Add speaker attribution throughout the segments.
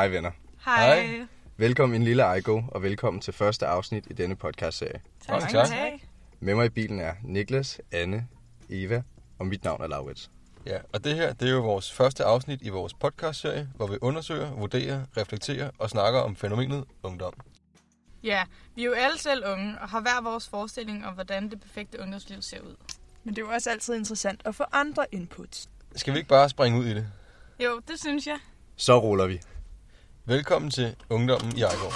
Speaker 1: Hej venner.
Speaker 2: Hej.
Speaker 3: Hej.
Speaker 1: Velkommen en lille Ejgo, og velkommen til første afsnit i denne podcastserie.
Speaker 3: Tak, tak.
Speaker 2: tak.
Speaker 1: Med mig i bilen er Niklas, Anne, Eva, og mit navn er Laurits.
Speaker 3: Ja, og det her, det er jo vores første afsnit i vores podcastserie, hvor vi undersøger, vurderer, reflekterer og snakker om fænomenet ungdom.
Speaker 2: Ja, vi er jo alle selv unge og har hver vores forestilling om, hvordan det perfekte ungdomsliv ser ud.
Speaker 4: Men det er jo også altid interessant at få andre inputs.
Speaker 3: Skal vi ikke bare springe ud i det?
Speaker 2: Jo, det synes jeg.
Speaker 1: Så ruller vi.
Speaker 3: Velkommen til Ungdommen i Ejgaard.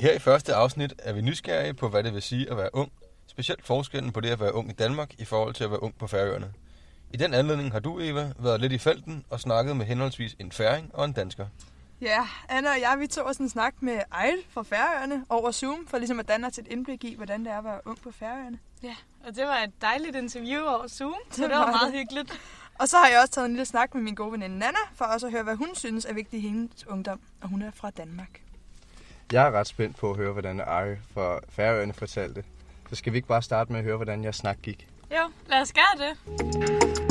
Speaker 3: Her i første afsnit er vi nysgerrige på, hvad det vil sige at være ung. Specielt forskellen på det at være ung i Danmark i forhold til at være ung på Færøerne. I den anledning har du, Eva, været lidt i felten og snakket med henholdsvis en færing og en dansker.
Speaker 4: Ja, Anna og jeg, vi tog os en snak med Ejl fra Færøerne over Zoom, for ligesom at danne os et indblik i, hvordan det er at være ung på Færøerne.
Speaker 2: Ja, og det var et dejligt interview over Zoom, så
Speaker 4: Det
Speaker 2: det var
Speaker 4: var
Speaker 2: meget
Speaker 4: det.
Speaker 2: hyggeligt.
Speaker 4: Og så har jeg også taget en lille snak med min gode veninde Nana, for også at høre, hvad hun synes er vigtigt i hendes ungdom, og hun er fra Danmark.
Speaker 1: Jeg er ret spændt på at høre, hvordan Ari fra Færøerne fortalte. Så skal vi ikke bare starte med at høre, hvordan jeres snak gik?
Speaker 2: Jo, lad os gøre det.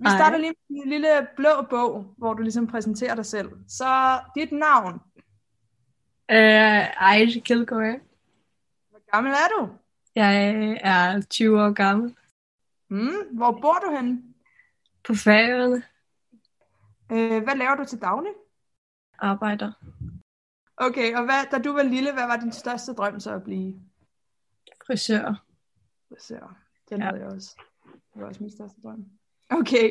Speaker 4: Vi
Speaker 5: Hej.
Speaker 4: starter lige med en lille blå bog, hvor du ligesom præsenterer dig selv. Så dit navn.
Speaker 5: Uh, Ejde Kilgore.
Speaker 4: Hvor gammel er du?
Speaker 5: Jeg er 20 år gammel
Speaker 4: Hmm, hvor bor du henne?
Speaker 5: på Færøerne.
Speaker 4: Øh, hvad laver du til daglig?
Speaker 5: Arbejder
Speaker 4: Okay, og hvad, da du var lille, hvad var din største drøm så at blive?
Speaker 5: frisør.
Speaker 4: Så den
Speaker 5: Ja.
Speaker 4: havde jeg også. Det var også min største drøm. Okay,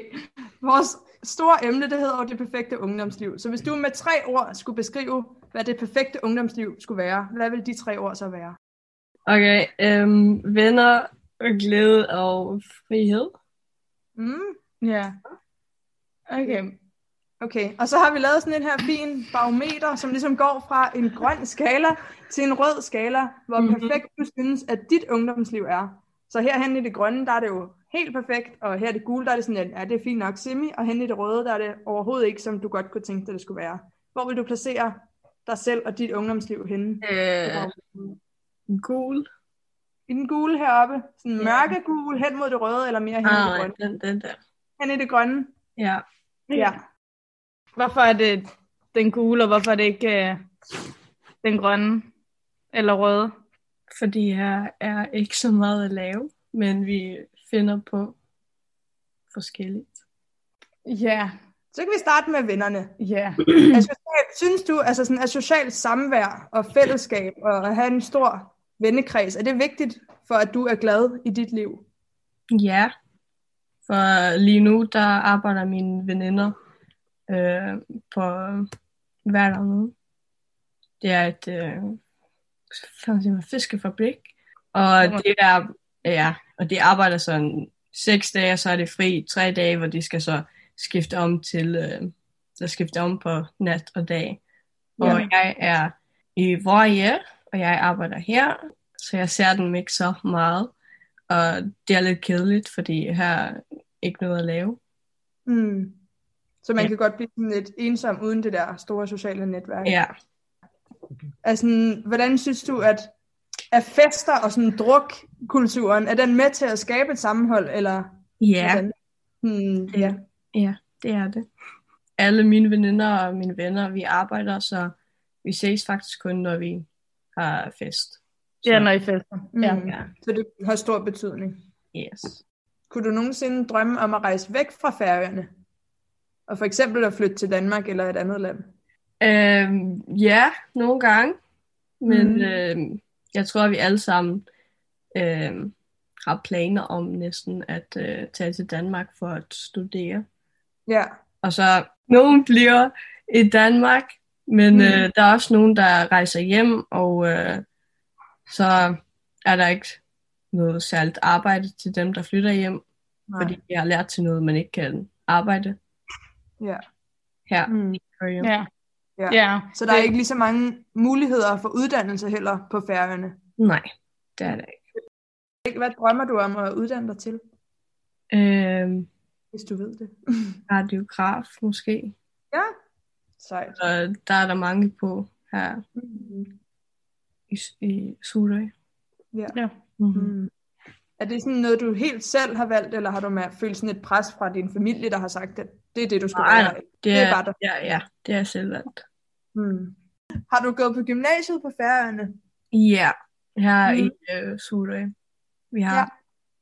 Speaker 4: vores store emne, det hedder jo det perfekte ungdomsliv. Så hvis du med tre ord skulle beskrive, hvad det perfekte ungdomsliv skulle være, hvad vil de tre ord så være?
Speaker 5: Okay, um, venner glæde og frihed.
Speaker 4: Mm, ja. Okay. Okay, og så har vi lavet sådan en her fin barometer, som ligesom går fra en grøn skala til en rød skala, hvor
Speaker 5: Mhm.
Speaker 4: perfekt du synes, at dit ungdomsliv er. Så herhen i det grønne, der er det jo helt perfekt, og her i det gule, der er det sådan, ja, det er fint nok semi, og hen i det røde, der er det overhovedet ikke, som du godt kunne tænke dig, det skulle være. Hvor vil du placere dig selv og dit ungdomsliv henne?
Speaker 5: Uh, gul.
Speaker 4: I den gule heroppe, sådan
Speaker 5: Ja.
Speaker 4: mørkegul, hen mod det røde, eller mere hen i det
Speaker 5: Ah,
Speaker 4: grønne?
Speaker 5: den, den der.
Speaker 4: Hen i det grønne,
Speaker 5: Ja.
Speaker 4: ja.
Speaker 2: Hvorfor er det den gule, og hvorfor er det ikke øh, den grønne eller røde?
Speaker 5: Fordi her er ikke så meget at lave, men vi finder på forskelligt.
Speaker 2: Ja,
Speaker 4: Så kan vi starte med vennerne.
Speaker 2: ja.
Speaker 4: Socialt, synes du, altså sådan, at socialt samvær og fællesskab og at have en stor vennekreds, er det vigtigt for, at du er glad i dit liv?
Speaker 5: Ja, for lige nu, der arbejder mine veninder øh, på hverdagen. Det er et øh, hvad siger man, fiskefabrik, og det er, ja, og de arbejder sådan seks dage, og så er det fri tre dage, hvor de skal så skifte om til, øh, der skifte om på nat og dag. Og
Speaker 4: Ja.
Speaker 5: jeg er i Vorje, og jeg arbejder her, så jeg ser dem ikke så meget. Og det er lidt kedeligt, fordi her er ikke noget at lave.
Speaker 4: Mm. Så man
Speaker 5: Ja.
Speaker 4: kan godt blive sådan lidt ensom uden det der store sociale netværk.
Speaker 5: Ja,
Speaker 4: Altså, hvordan synes du, at, at fester og sådan drukkulturen, er den med til at skabe et sammenhold, eller
Speaker 5: ja,
Speaker 4: hvordan? Hmm, ja.
Speaker 5: ja, det er det. Alle mine veninder og mine venner, vi arbejder, så vi ses faktisk kun, når vi har fest. Så,
Speaker 2: Ja, når I fester.
Speaker 4: Mm.
Speaker 2: Ja.
Speaker 5: ja,
Speaker 4: Så det har stor betydning.
Speaker 5: yes.
Speaker 4: Kunne du nogensinde drømme om at rejse væk fra Færøerne? Og for eksempel at flytte til Danmark eller et andet land?
Speaker 5: Øhm, ja, nogle gange. Men
Speaker 4: Mhm.
Speaker 5: øhm, jeg tror, at vi alle sammen øhm, har planer om næsten at øh, tage til Danmark for at studere.
Speaker 4: Ja.
Speaker 5: Og så nogen bliver i Danmark, men
Speaker 4: Mm.
Speaker 5: øh, der er også nogen, der rejser hjem, og øh, så er der ikke noget særligt arbejde til dem, der flytter hjem,
Speaker 4: Nej.
Speaker 5: fordi de har lært til noget, man ikke kan arbejde
Speaker 4: Ja.
Speaker 5: her.
Speaker 4: Mm.
Speaker 2: Ja.
Speaker 4: Ja.
Speaker 2: ja.
Speaker 4: Så der er ikke lige så mange muligheder for uddannelse heller på Færøerne.
Speaker 5: Nej, det er det ikke.
Speaker 4: Hvad drømmer du om at uddanne dig til?
Speaker 5: Øhm,
Speaker 4: hvis du ved det.
Speaker 5: Radiograf måske.
Speaker 4: Ja. Sejt.
Speaker 5: Og der er der mange på her
Speaker 4: Mm.
Speaker 5: i, i Suldø.
Speaker 4: Ja.
Speaker 2: Ja.
Speaker 5: Mm-hmm.
Speaker 4: Mm. Er det sådan noget, du helt selv har valgt, eller har du med følt sådan et pres fra din familie, der har sagt, at det er det, du skal
Speaker 5: Nej,
Speaker 4: være?
Speaker 5: Det
Speaker 4: Det er
Speaker 5: er,
Speaker 4: bare dig.
Speaker 5: ja, ja, det er selv valgt.
Speaker 4: Mm. Har du gået på gymnasiet på Færøerne?
Speaker 5: Ja, her
Speaker 4: Mm.
Speaker 5: i øh, Suldø. Vi har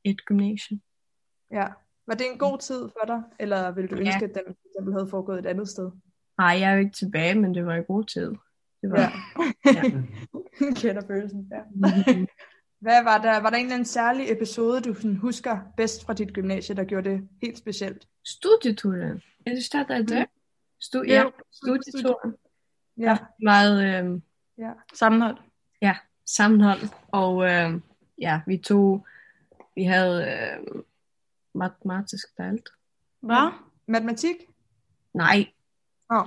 Speaker 4: Ja.
Speaker 5: et gymnasium.
Speaker 4: Ja. Var det en god tid for dig, eller ville du
Speaker 5: Ja.
Speaker 4: ønske, at den for eksempel havde foregået et andet sted?
Speaker 5: Nej, jeg er jo ikke tilbage, men det var en god tid. Det var,
Speaker 4: Ja.
Speaker 5: Ja.
Speaker 4: Kender følelsen, ja. Hvad var der? Var der en eller anden særlig episode, du sådan husker bedst fra dit gymnasie, der gjorde det helt specielt?
Speaker 5: Studieturen. Er det stadig der?
Speaker 2: Mhm.
Speaker 5: Stu-
Speaker 4: Ja,
Speaker 5: ja, studieturen.
Speaker 4: Ja.
Speaker 5: Meget øh,
Speaker 4: ja.
Speaker 2: Sammenhold.
Speaker 5: sammenhold. Og øh, ja, vi tog, vi havde øh, matematisk valgt.
Speaker 2: Hvad?
Speaker 4: Matematik?
Speaker 5: Nej,
Speaker 4: Åh.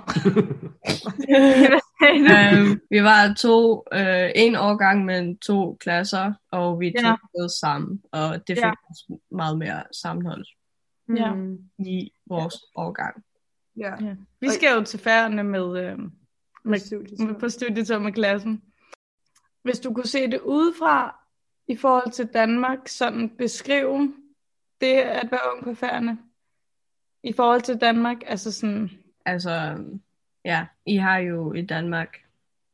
Speaker 5: øh, vi var to, øh, en årgang med to klasser, og vi tog
Speaker 2: Ja.
Speaker 5: sammen, og det fik
Speaker 2: Ja.
Speaker 5: os meget mere sammenhold
Speaker 2: Ja.
Speaker 5: I vores årgang.
Speaker 4: Ja.
Speaker 2: Ja. Vi skal jo til færgerne med, øh, med,
Speaker 4: Studietur.
Speaker 2: på studietur med klassen. Hvis du kunne se det udefra i forhold til Danmark, sådan beskrive det at være ung på færgerne i forhold til Danmark, altså sådan,
Speaker 5: Altså, ja, I har jo i Danmark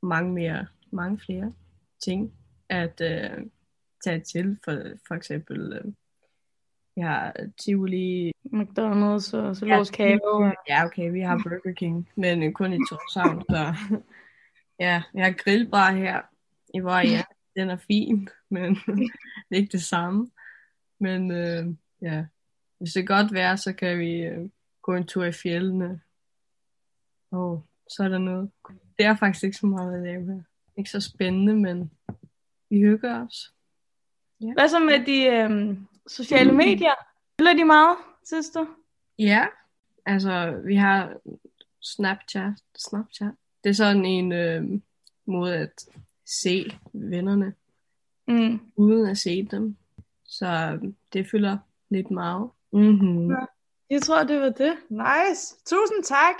Speaker 5: mange mere, mange flere ting at øh, tage til. For, for eksempel, øh, vi har Tivoli.
Speaker 2: McDonald's og Zoologisk
Speaker 5: Ja,
Speaker 2: Have.
Speaker 5: Ja, okay, vi har Burger King, men øh, kun i Torshavn. Så ja, vi har grillbar her i hvor ja, den er fin, men det er ikke det samme. Men øh, ja, hvis det godt vejr, så kan vi øh, gå en tur i fjellene. Og så er der noget. Det er faktisk ikke så meget at lave her. Ikke så spændende, men vi hygger os.
Speaker 2: Hvad så med de øh, sociale medier? Fylder de meget, synes du?
Speaker 5: Ja, altså vi har Snapchat. Snapchat. Det er sådan en øh, måde at se vennerne,
Speaker 2: Mm.
Speaker 5: uden at se dem. Så øh, det fylder lidt meget. Mm-hmm.
Speaker 4: Ja.
Speaker 2: Jeg tror, det var det.
Speaker 4: Nice. Tusind tak.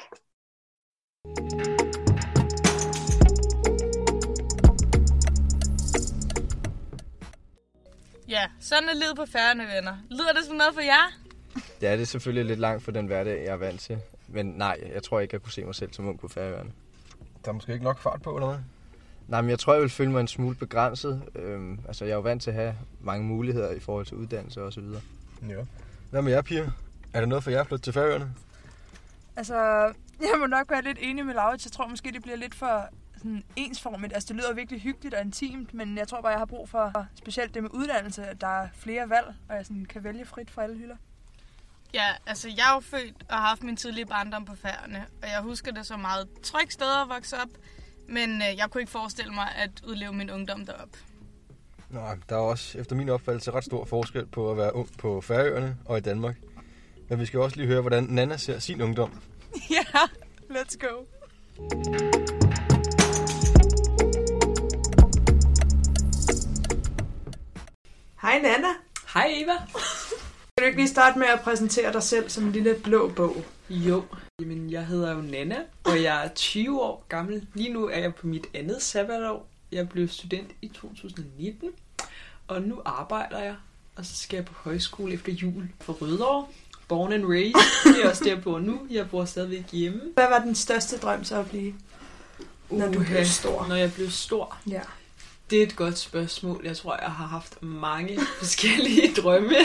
Speaker 2: Ja, sådan er livet på færgerne, venner. Lyder det som noget for jer?
Speaker 1: Ja, det er selvfølgelig lidt langt for den hverdag, jeg er vant til. Men nej, jeg tror ikke, jeg kunne se mig selv som ung på Færøerne.
Speaker 3: Der er måske ikke nok fart på, eller hvad?
Speaker 1: Nej, men jeg tror, jeg vil føle mig en smule begrænset. Øhm, altså, jeg er jo vant til at have mange muligheder i forhold til uddannelse og så videre.
Speaker 3: Ja. Hvad med jer, piger? Er der noget for jer at flytte til Færøerne?
Speaker 4: Altså, jeg må nok være lidt enig med Laurits. Jeg tror måske, det bliver lidt for sådan ensformigt. Altså, det lyder virkelig hyggeligt og intimt, men jeg tror bare, jeg har brug for specielt det med uddannelse, at der er flere valg, og jeg sådan kan vælge frit fra alle hylder.
Speaker 2: Ja, altså jeg er jo født og har haft min tidlige barndom på færgerne, og jeg husker det som meget trygt sted at vokse op, men øh, jeg kunne ikke forestille mig at udleve min ungdom derop.
Speaker 3: Nej, der er også efter min opfattelse ret stor forskel på at være ung på Færøerne og i Danmark. Men vi skal også lige høre, hvordan Nana ser sin ungdom.
Speaker 4: Ja, let's go. Hej Nana.
Speaker 6: Hej Eva.
Speaker 4: Kan du ikke lige starte med at præsentere dig selv som en lille blå bog?
Speaker 6: Jo, jamen jeg hedder jo Nana, og jeg er 20 år gammel. Lige nu er jeg på mit andet sabbatår. Jeg blev student i 2019, og nu arbejder jeg, og så skal jeg på højskole efter jul for Rødovre. Born and raised, det er også der, jeg bor nu. Jeg bor stadigvæk hjemme.
Speaker 4: Hvad var den største drøm så at blive, når du
Speaker 6: Uha,
Speaker 4: blev stor?
Speaker 6: Når jeg blev stor.
Speaker 4: Ja.
Speaker 6: Det er et godt spørgsmål. Jeg tror, jeg har haft mange forskellige drømme.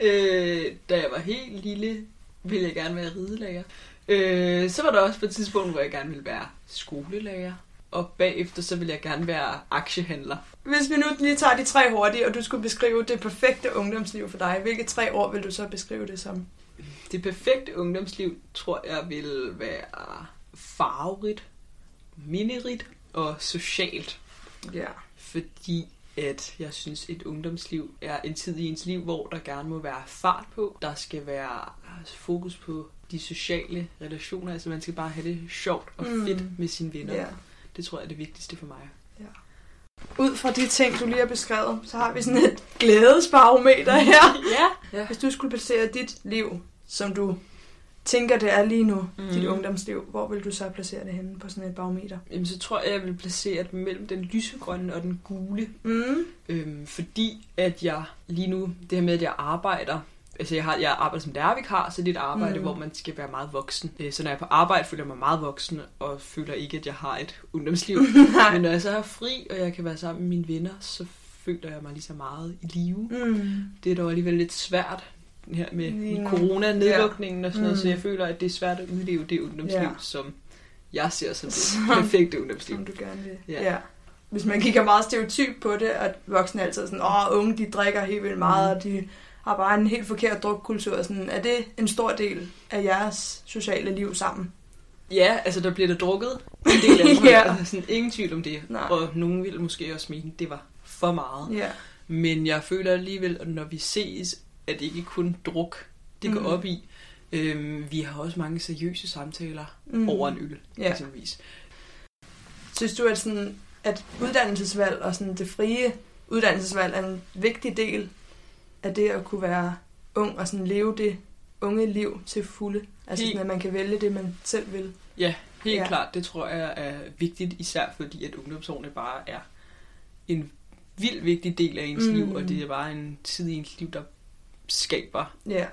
Speaker 6: Øh, da jeg var helt lille, ville jeg gerne være ridelærer. Øh, så var der også på et tidspunkt, hvor jeg gerne ville være skolelærer. Og bagefter så ville jeg gerne være aktiehandler.
Speaker 4: Hvis vi nu lige tager de tre hurtigt, og du skulle beskrive det perfekte ungdomsliv for dig, hvilke tre år vil du så beskrive det som?
Speaker 6: Det perfekte ungdomsliv, tror jeg, vil være farverigt, minderigt og socialt.
Speaker 4: Ja.
Speaker 6: fordi at jeg synes, et ungdomsliv er en tid i ens liv, hvor der gerne må være fart på. Der skal være fokus på de sociale relationer, altså man skal bare have det sjovt og
Speaker 4: Mm.
Speaker 6: fedt med sine venner.
Speaker 4: ja.
Speaker 6: Det tror jeg er det vigtigste for mig.
Speaker 4: Ud fra de ting, du lige har beskrevet, så har vi sådan et glædesbarometer her.
Speaker 6: Ja.
Speaker 4: Hvis du skulle placere dit liv som du tænker, det er lige nu, mm. Dit ungdomsliv, hvor vil du så placere det henne på sådan et barometer?
Speaker 6: Jamen, så tror jeg, jeg vil placere det mellem den lysegrønne og den gule.
Speaker 4: Mm.
Speaker 6: Øhm, fordi at jeg lige nu, det her med, at jeg arbejder, altså jeg, har, jeg arbejder som lærervikar, så det er et arbejde,
Speaker 4: Mm.
Speaker 6: hvor man skal være meget voksen. Øh, Så når jeg er på arbejde, føler jeg mig meget voksen, og føler ikke, at jeg har et ungdomsliv. Men når jeg så har fri, og jeg kan være sammen med mine venner, så føler jeg mig lige så meget i live.
Speaker 4: Mm.
Speaker 6: Det er dog alligevel lidt svært her med, med corona-nedlukningen og sådan noget,
Speaker 4: Mm.
Speaker 6: så jeg føler, at det er svært at udleve det ungdomsliv,
Speaker 4: Ja.
Speaker 6: som jeg ser som det
Speaker 4: Som-
Speaker 6: perfekte ungdomsliv.
Speaker 4: Som du gerne vil.
Speaker 6: Ja.
Speaker 4: ja. Hvis man kigger meget stereotyp på det, at voksne altid er sådan, åh, unge, de drikker helt vildt meget,
Speaker 6: Mm.
Speaker 4: og de har bare en helt forkert drukkultur. Sådan, er det en stor del af jeres sociale liv sammen?
Speaker 6: Ja, altså der bliver der drukket en del af
Speaker 4: Ja.
Speaker 6: ja. altså, sådan, ingen tvivl om det.
Speaker 4: Nej.
Speaker 6: Og nogen vil måske også mene, at det var for meget.
Speaker 4: Ja.
Speaker 6: Men jeg føler alligevel, at når vi ses, at det ikke kun druk, det går
Speaker 4: Mm.
Speaker 6: op i. Øhm, vi har også mange seriøse samtaler
Speaker 4: Mm.
Speaker 6: over en øl,
Speaker 4: Ja.
Speaker 6: eksempelvis.
Speaker 4: Synes du, at, sådan, at uddannelsesvalg og sådan det frie uddannelsesvalg er en vigtig del af det at kunne være ung og sådan leve det unge liv til fulde? Altså
Speaker 6: Helt.
Speaker 4: sådan, at man kan vælge det, man selv vil.
Speaker 6: Ja, helt
Speaker 4: Ja.
Speaker 6: klart. Det tror jeg er vigtigt, især fordi at ungdomsårene bare er en vild vigtig del af ens
Speaker 4: mm.
Speaker 6: liv, og det er bare en tid i ens liv, der skaber
Speaker 4: Ja.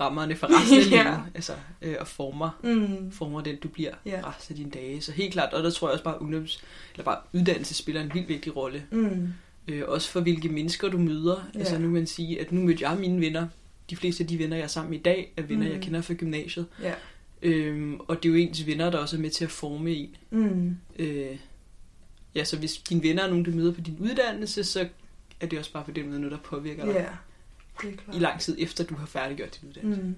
Speaker 6: rammerne for resten af livet, altså, øh, og former
Speaker 4: Mm.
Speaker 6: former den, du bliver yeah. resten af dine dage. Så helt klart, og der tror jeg også bare, ungdoms, eller bare uddannelse spiller en vildt vigtig rolle.
Speaker 4: Mm.
Speaker 6: Øh, også for hvilke mennesker du møder. Yeah. Altså nu kan man sige, at nu mødte jeg mine venner. De fleste af de venner, jeg er sammen med i dag, er venner,
Speaker 4: Mm.
Speaker 6: jeg kender fra gymnasiet.
Speaker 4: Ja.
Speaker 6: Øhm, og det er jo ens venner, der også er med til at forme en.
Speaker 4: Mm.
Speaker 6: Øh, ja, så hvis dine venner er nogen, du møder på din uddannelse, så er det også bare på den måde noget, der påvirker dig
Speaker 4: Ja.
Speaker 6: I lang tid efter, du har færdiggjort din uddannelse.
Speaker 4: Mm.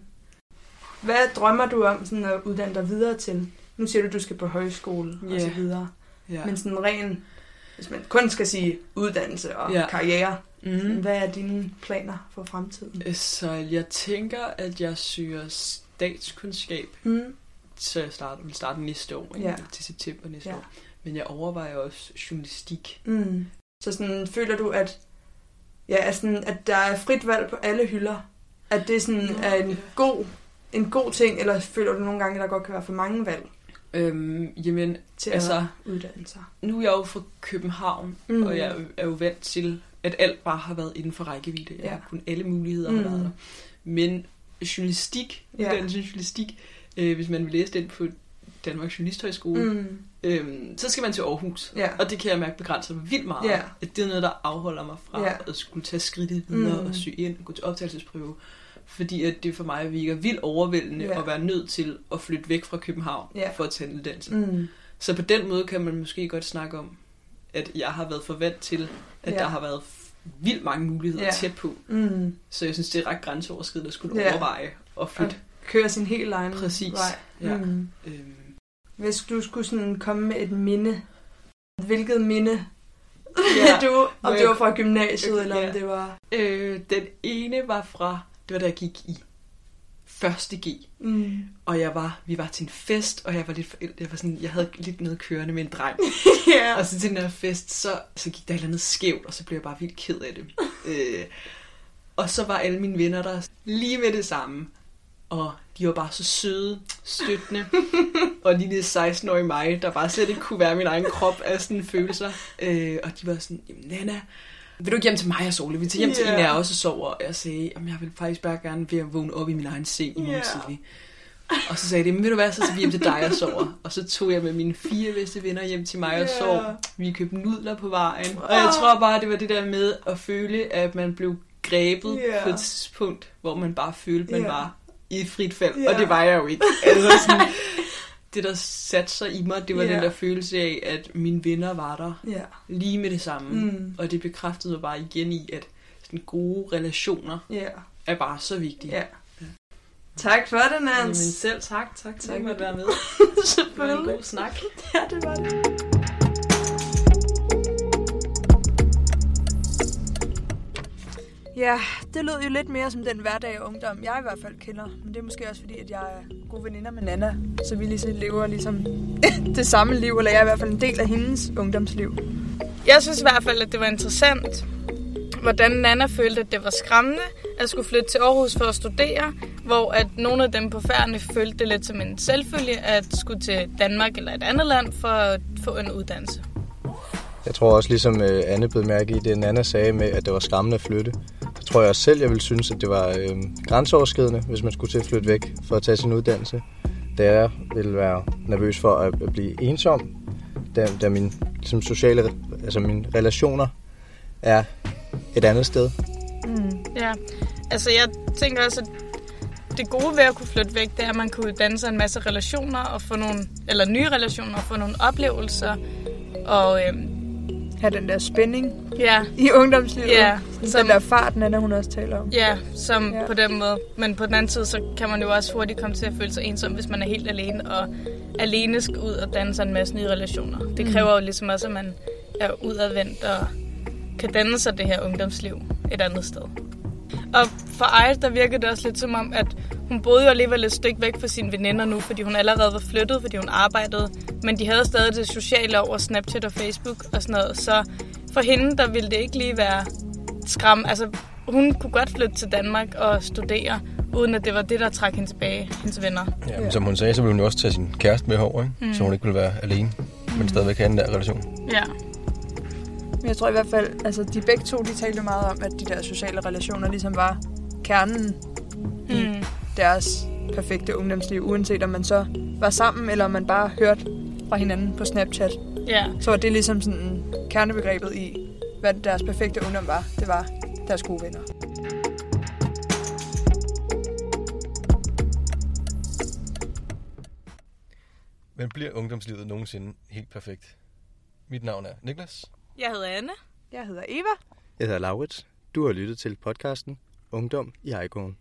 Speaker 4: Hvad drømmer du om sådan at uddanne dig videre til? Nu siger du, at du skal på højskole og
Speaker 6: Ja.
Speaker 4: så videre.
Speaker 6: Ja.
Speaker 4: Men sådan ren, hvis man kun skal sige uddannelse og
Speaker 6: Ja.
Speaker 4: karriere,
Speaker 6: mm.
Speaker 4: hvad er dine planer for fremtiden?
Speaker 6: Øh, Så jeg tænker, at jeg søger statskundskab,
Speaker 4: Mm.
Speaker 6: så jeg starter, vil starte næste år,
Speaker 4: Ja.
Speaker 6: ja. til september næste
Speaker 4: ja.
Speaker 6: år. Men jeg overvejer også journalistik.
Speaker 4: Mm. Så sådan, føler du, at, ja, at, sådan, at der er frit valg på alle hylder? At det sådan
Speaker 6: Nå,
Speaker 4: er en god, en god ting, eller føler du nogle gange, at der godt kan være for mange valg
Speaker 6: Øhm, jamen,
Speaker 4: til
Speaker 6: Altså-
Speaker 4: at uddanne sig?
Speaker 6: nu er jeg jo fra København,
Speaker 4: Mm.
Speaker 6: og jeg er jo vant til, at alt bare har været inden for rækkevidde. Jeg
Speaker 4: Ja.
Speaker 6: har kun alle muligheder
Speaker 4: Mm.
Speaker 6: har været der. Men journalistik,
Speaker 4: Ja.
Speaker 6: uddannelse journalistik, øh, hvis man vil læse den på Danmarks Journalisthøjskole, mm. Øhm, så skal man til Aarhus.
Speaker 4: Ja.
Speaker 6: Og det kan jeg mærke begrænser mig vildt meget.
Speaker 4: Ja.
Speaker 6: At det er noget, der afholder mig fra
Speaker 4: Ja.
Speaker 6: at skulle tage skridtet videre
Speaker 4: Mm.
Speaker 6: og søge ind og gå til optagelsesprøve. Fordi at det for mig virker vildt overvældende
Speaker 4: Ja.
Speaker 6: at være nødt til at flytte væk fra København
Speaker 4: Ja.
Speaker 6: for at tage en uddannelse.
Speaker 4: Mm.
Speaker 6: Så på den måde kan man måske godt snakke om, at jeg har været forvant til, at
Speaker 4: Ja.
Speaker 6: der har været vildt mange muligheder
Speaker 4: Ja.
Speaker 6: tæt på.
Speaker 4: Mm.
Speaker 6: Så jeg synes, det er ret grænseoverskridende at skulle
Speaker 4: Ja.
Speaker 6: ja. overveje at flytte.
Speaker 4: Køre sin helt egen
Speaker 6: Præcis.
Speaker 4: vej.
Speaker 6: Ja.
Speaker 4: Mm.
Speaker 6: Øhm,
Speaker 4: Hvis du skulle sådan komme med et minde, hvilket minde
Speaker 6: Ja.
Speaker 4: du, om det var fra gymnasiet,
Speaker 6: Okay,
Speaker 4: eller om
Speaker 6: ja.
Speaker 4: det var...
Speaker 6: øh, den ene var fra, det var da jeg gik i første G.
Speaker 4: Mm.
Speaker 6: Og jeg var, vi var til en fest, og jeg var lidt forældet. Jeg, var sådan, jeg havde lidt noget kørende med en dreng.
Speaker 4: Ja.
Speaker 6: Og så til den her fest, så, så gik der et eller andet skævt, og så blev jeg bare vildt ked af det. øh, og så var alle mine venner der lige med det samme. Og de var bare så søde, støttende. og lige det 16-årige mig, der bare slet ikke kunne være min egen krop af sådan følelser. Øh, og de var sådan, jamen Nana, vil du ikke hjem til mig og sove? Vi tager hjem til
Speaker 4: Ja.
Speaker 6: en af også og sover. Og jeg sagde, jamen jeg vil faktisk bare gerne ved at vågne op i min egen seng i morgen
Speaker 4: Ja.
Speaker 6: tidlig. Og så sagde de, men ved du hvad, så tager vi hjem til dig og sover. Og så tog jeg med mine fire bedste venner hjem til mig og
Speaker 4: Ja.
Speaker 6: sov. Vi købte nudler på vejen. Og jeg tror bare, det var det der med at føle, at man blev grebet
Speaker 4: Ja.
Speaker 6: på et tidspunkt, hvor man bare følte, man
Speaker 4: Ja.
Speaker 6: var i et frit fald.
Speaker 4: Ja.
Speaker 6: Og det var jeg jo ikke. Altså sådan, det, der satte sig i mig, det var
Speaker 4: Ja.
Speaker 6: den der følelse af, at mine venner var der
Speaker 4: Ja.
Speaker 6: lige med det samme.
Speaker 4: Mm.
Speaker 6: Og det bekræftede mig bare igen i, at sådan gode relationer
Speaker 4: Ja.
Speaker 6: er bare så vigtige.
Speaker 4: Ja. Tak for det,
Speaker 6: Jamen
Speaker 4: Nans.
Speaker 6: selv tak. Tak
Speaker 4: Tak,
Speaker 6: at måtte
Speaker 4: fordi-
Speaker 6: være med. Det var en god snak.
Speaker 4: Ja, det var det. Ja, det lød jo lidt mere som den hverdag og ungdom, jeg i hvert fald kender. Men det er måske også fordi, at jeg er gode veninder med Nana. Så vi ligesom lever ligesom det samme liv, eller jeg er i hvert fald en del af hendes ungdomsliv.
Speaker 2: Jeg synes i hvert fald, at det var interessant, hvordan Nana følte, at det var skræmmende at skulle flytte til Aarhus for at studere, hvor at nogle af dem på færden følte det lidt som en selvfølge at skulle til Danmark eller et andet land for at få en uddannelse.
Speaker 1: Jeg tror også, ligesom øh, Anne blev mærke i det, Anna sagde med, at det var skræmmende at flytte. Tror jeg selv, jeg ville synes, at det var øh, grænseoverskridende, hvis man skulle til at flytte væk for at tage sin uddannelse. Da jeg ville være nervøs for at, at blive ensom, da, da mine ligesom sociale, altså mine relationer er et andet sted.
Speaker 4: Mm.
Speaker 2: Ja, altså jeg tænker også, at det gode ved at kunne flytte væk, det er, at man kunne danne sig en masse relationer og få nogle, eller nye relationer og få nogle oplevelser. Og øh,
Speaker 4: have den der spænding
Speaker 2: ja,
Speaker 4: i ungdomslivet.
Speaker 2: ja,
Speaker 4: Den
Speaker 2: som,
Speaker 4: der fart, Nana, hun også taler om.
Speaker 2: ja, som Ja. på den måde. Men på den anden side, så kan man jo også hurtigt komme til at føle sig ensom, hvis man er helt alene, og alene skal ud og danne sig en masse nye relationer. Det
Speaker 4: Mm.
Speaker 2: kræver jo ligesom også, at man er udadvendt og kan danne sig det her ungdomsliv et andet sted. Og for Aya, der virkede det også lidt som om, at hun boede jo alligevel et stykke væk fra sine veninder nu, fordi hun allerede var flyttet, fordi hun arbejdede. Men de havde stadig det sociale over Snapchat og Facebook og sådan noget. Så for hende, der ville det ikke lige være skram. Altså, hun kunne godt flytte til Danmark og studere, uden at det var det, der trak hende tilbage, hendes venner.
Speaker 3: Ja, men som hun sagde, så ville hun jo også tage sin kæreste med herover, ikke? Mm. så hun ikke ville være alene, men stadigvæk have den der relation.
Speaker 2: Ja,
Speaker 4: Men jeg tror i hvert fald, altså de begge to, de talte meget om, at de der sociale relationer ligesom var kernen i
Speaker 2: mm.
Speaker 4: deres perfekte ungdomsliv, uanset om man så var sammen, eller om man bare hørte fra hinanden på Snapchat.
Speaker 2: ja.
Speaker 4: Så var det ligesom sådan kernebegrebet i, hvad deres perfekte ungdom var. Det var deres gode venner.
Speaker 3: Men bliver ungdomslivet nogensinde helt perfekt? Mit navn er Niklas.
Speaker 2: Jeg hedder Anne.
Speaker 4: Jeg hedder Eva.
Speaker 1: Jeg hedder Laurits. Du har lyttet til podcasten Ungdom i Ejgården.